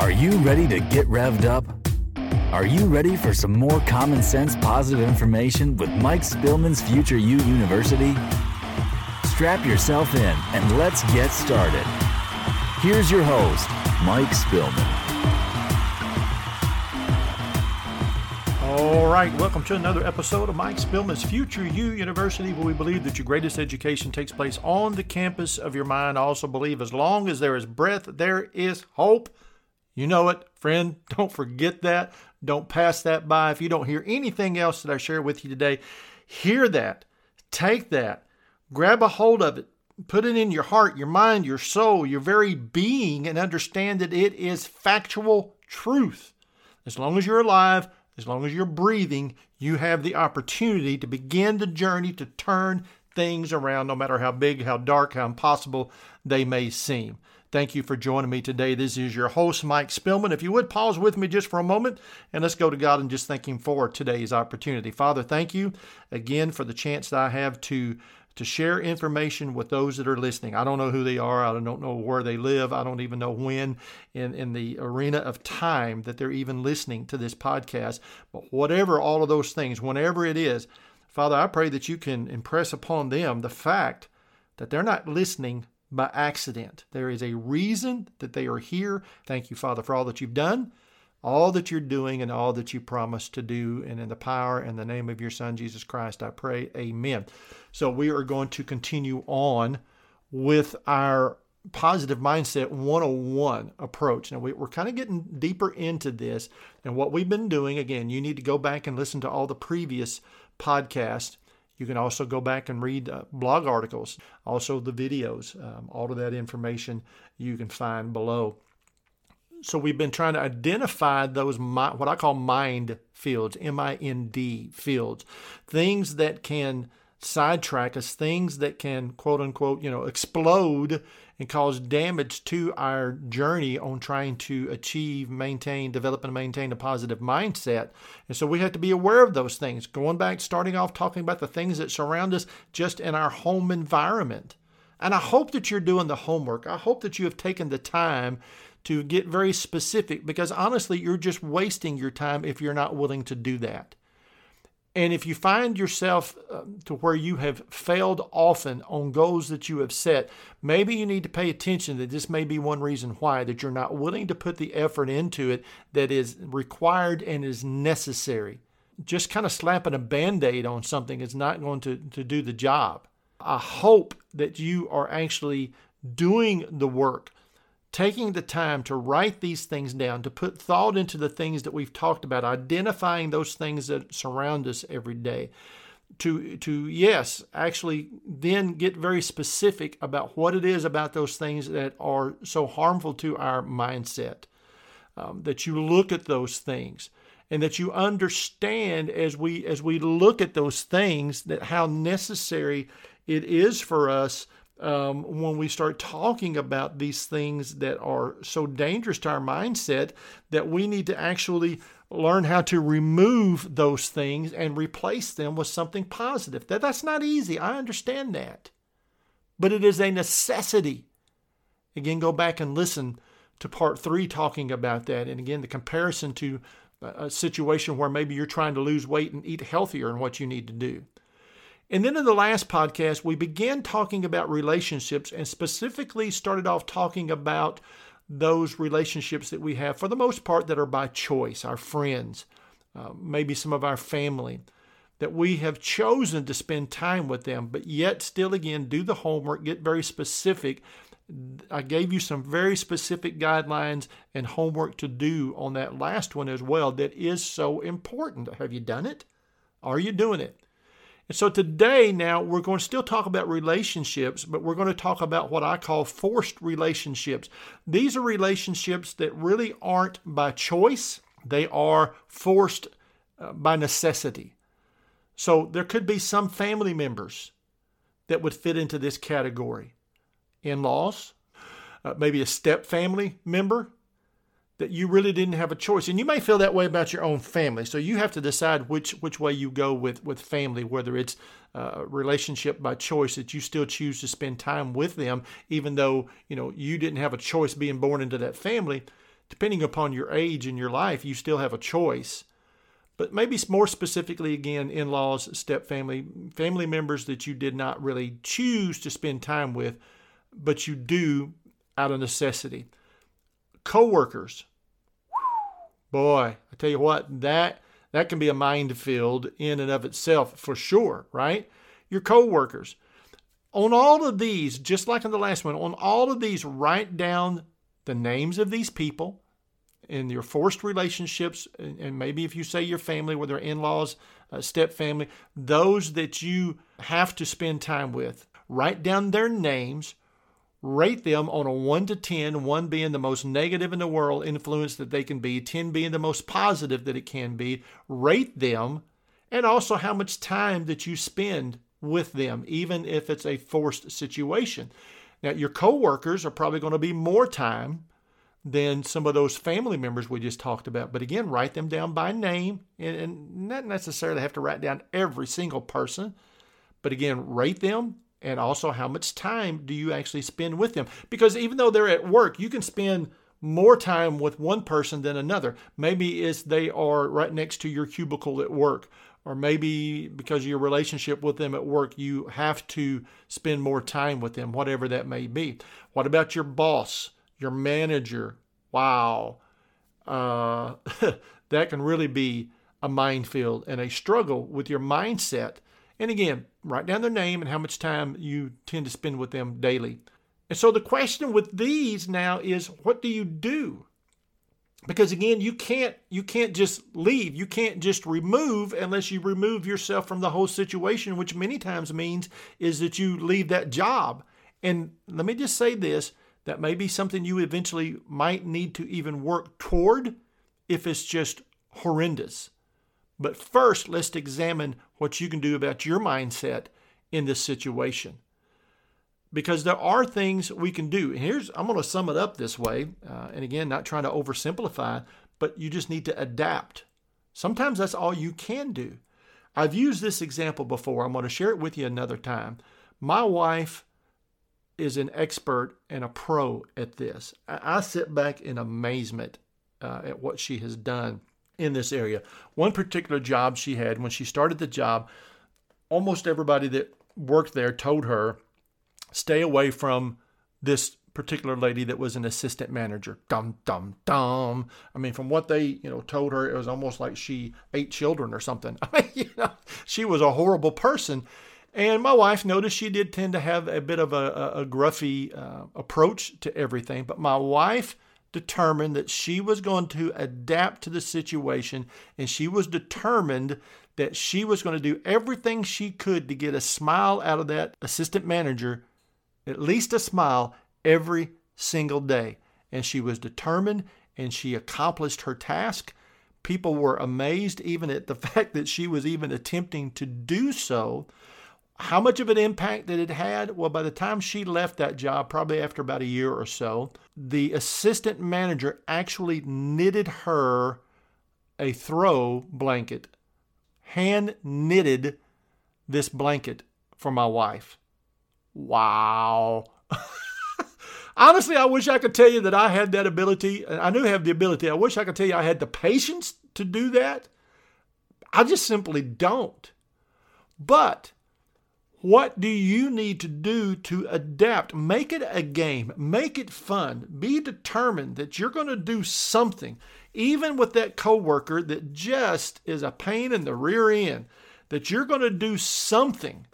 Are you ready to get revved up? Are you ready for some more common sense positive information with Mike Spillman's Future You University? Strap yourself in and let's get started. Here's your host, Mike Spillman. All right, welcome to another episode of Mike Spillman's Future You University, where we believe that your greatest education takes place on the campus of your mind. I also believe as long as there is breath, there is hope. You know it, friend. Don't forget that. Don't pass that by. If you don't hear anything else that I share with you today, hear that. Take that. Grab a hold of it. Put it in your heart, your mind, your soul, your very being, and understand that it is factual truth. As long as you're alive, as long as you're breathing, you have the opportunity to begin the journey to turn things around, no matter how big, how dark, how impossible they may seem. Thank you for joining me today. This is your host, Mike Spillman. If you would pause with me just for a moment and let's go to God and just thank Him for today's opportunity. Father, thank you again for the chance that I have to to share information with those that are listening. I don't know who they are. I don't know where they live. I don't even know when in, in the arena of time that they're even listening to this podcast. But whatever all of those things, whenever it is, Father, I pray that you can impress upon them the fact that they're not listening by accident. There is a reason that they are here. Thank you, Father, for all that you've done, all that you're doing, and all that you promised to do. And in the power and the name of your Son, Jesus Christ, I pray, Amen. So we are going to continue on with our positive mindset 101 approach. Now, we, are kind of getting deeper into this. And what we've been doing, again, you need to go back and listen to all the previous podcasts you can also go back and read uh, blog articles, also the videos. Um, all of that information you can find below. So we've been trying to identify those what I call mind fields, M-I-N-D fields, things that can sidetrack us, things that can quote unquote, you know, explode and cause damage to our journey on trying to achieve, maintain, develop, and maintain a positive mindset. And so we have to be aware of those things. Going back, starting off talking about the things that surround us just in our home environment. And I hope that you're doing the homework. I hope that you have taken the time to get very specific because honestly, you're just wasting your time if you're not willing to do that. And if you find yourself uh, to where you have failed often on goals that you have set, maybe you need to pay attention that this may be one reason why, that you're not willing to put the effort into it that is required and is necessary. Just kind of slapping a band aid on something is not going to, to do the job. I hope that you are actually doing the work taking the time to write these things down, to put thought into the things that we've talked about, identifying those things that surround us every day. To, to yes, actually then get very specific about what it is about those things that are so harmful to our mindset. Um, that you look at those things and that you understand as we as we look at those things that how necessary it is for us um, when we start talking about these things that are so dangerous to our mindset that we need to actually learn how to remove those things and replace them with something positive. That that's not easy. I understand that. But it is a necessity. Again, go back and listen to part 3 talking about that and again the comparison to a situation where maybe you're trying to lose weight and eat healthier and what you need to do. And then in the last podcast, we began talking about relationships and specifically started off talking about those relationships that we have, for the most part, that are by choice, our friends, uh, maybe some of our family, that we have chosen to spend time with them, but yet still again do the homework, get very specific. I gave you some very specific guidelines and homework to do on that last one as well that is so important. Have you done it? Are you doing it? And so today, now, we're going to still talk about relationships, but we're going to talk about what I call forced relationships. These are relationships that really aren't by choice, they are forced uh, by necessity. So there could be some family members that would fit into this category in laws, uh, maybe a step family member that you really didn't have a choice. And you may feel that way about your own family. So you have to decide which which way you go with with family, whether it's a relationship by choice that you still choose to spend time with them, even though you know you didn't have a choice being born into that family. depending upon your age and your life, you still have a choice. But maybe more specifically, again, in laws, step family, family members that you did not really choose to spend time with, but you do out of necessity. Co workers. Boy, I tell you what, that that can be a minefield in and of itself for sure, right? Your co-workers. On all of these, just like in the last one, on all of these, write down the names of these people in your forced relationships, and maybe if you say your family, whether in laws, uh, step family, those that you have to spend time with, write down their names, rate them on a 1 to 10, 1 being the most negative in the world influence that they can be, 10 being the most positive that it can be. Rate them and also how much time that you spend with them, even if it's a forced situation. Now, your coworkers are probably going to be more time than some of those family members we just talked about. But again, write them down by name and, and not necessarily have to write down every single person. But again, rate them and also how much time do you actually spend with them? Because even though they're at work you can spend more time with one person than another. Maybe it's they are right next to your cubicle at work or maybe because of your relationship with them at work you have to spend more time with them whatever that may be. What about your boss your manager? Wow. Uh, that can really be a minefield and a struggle with your mindset and again, write down their name and how much time you tend to spend with them daily. And so the question with these now is what do you do? Because again, you can't you can't just leave. You can't just remove unless you remove yourself from the whole situation, which many times means is that you leave that job. And let me just say this, that may be something you eventually might need to even work toward if it's just horrendous. But first, let's examine what you can do about your mindset in this situation. Because there are things we can do. And here's, I'm going to sum it up this way. Uh, and again, not trying to oversimplify, but you just need to adapt. Sometimes that's all you can do. I've used this example before. I'm going to share it with you another time. My wife is an expert and a pro at this. I sit back in amazement uh, at what she has done in this area. One particular job she had, when she started the job, almost everybody that worked there told her, stay away from this particular lady that was an assistant manager. Dum dum dum. I mean, from what they you know told her, it was almost like she ate children or something. I mean, you know, she was a horrible person. And my wife noticed she did tend to have a bit of a, a, a gruffy uh, approach to everything. But my wife determined that she was going to adapt to the situation and she was determined that she was going to do everything she could to get a smile out of that assistant manager, at least a smile, every single day. And she was determined and she accomplished her task. People were amazed even at the fact that she was even attempting to do so. How much of an impact that it had? Well, by the time she left that job, probably after about a year or so, the assistant manager actually knitted her a throw blanket, hand knitted this blanket for my wife. Wow. Honestly, I wish I could tell you that I had that ability. I do have the ability. I wish I could tell you I had the patience to do that. I just simply don't. But what do you need to do to adapt? Make it a game, make it fun. Be determined that you're going to do something, even with that coworker that just is a pain in the rear end, that you're going to do something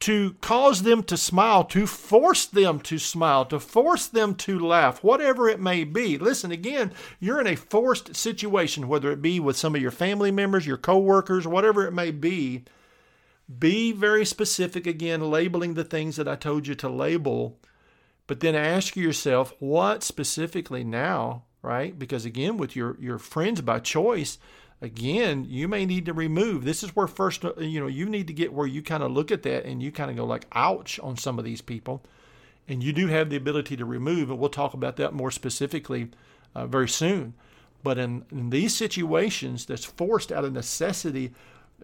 to cause them to smile, to force them to smile, to force them to laugh, whatever it may be. Listen, again, you're in a forced situation, whether it be with some of your family members, your coworkers, whatever it may be be very specific again, labeling the things that I told you to label, but then ask yourself what specifically now, right? Because again, with your, your friends by choice, again, you may need to remove. This is where first, uh, you know, you need to get where you kind of look at that and you kind of go like, ouch, on some of these people. And you do have the ability to remove, and we'll talk about that more specifically uh, very soon. But in, in these situations that's forced out of necessity,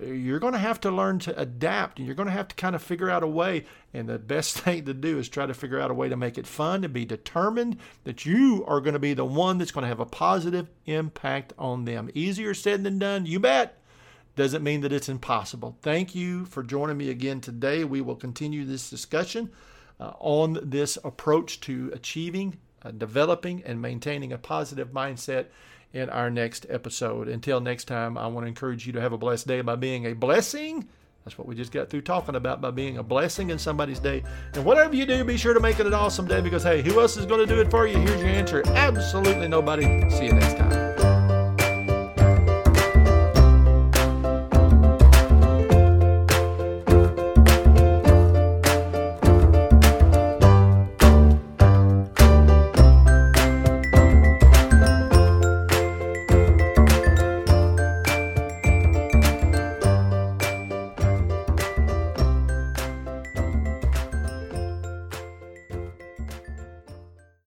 you're going to have to learn to adapt and you're going to have to kind of figure out a way. And the best thing to do is try to figure out a way to make it fun and be determined that you are going to be the one that's going to have a positive impact on them. Easier said than done, you bet. Doesn't mean that it's impossible. Thank you for joining me again today. We will continue this discussion uh, on this approach to achieving, uh, developing, and maintaining a positive mindset in our next episode. Until next time, I want to encourage you to have a blessed day by being a blessing. That's what we just got through talking about by being a blessing in somebody's day. And whatever you do, be sure to make it an awesome day because, hey, who else is going to do it for you? Here's your answer absolutely nobody. See you next time.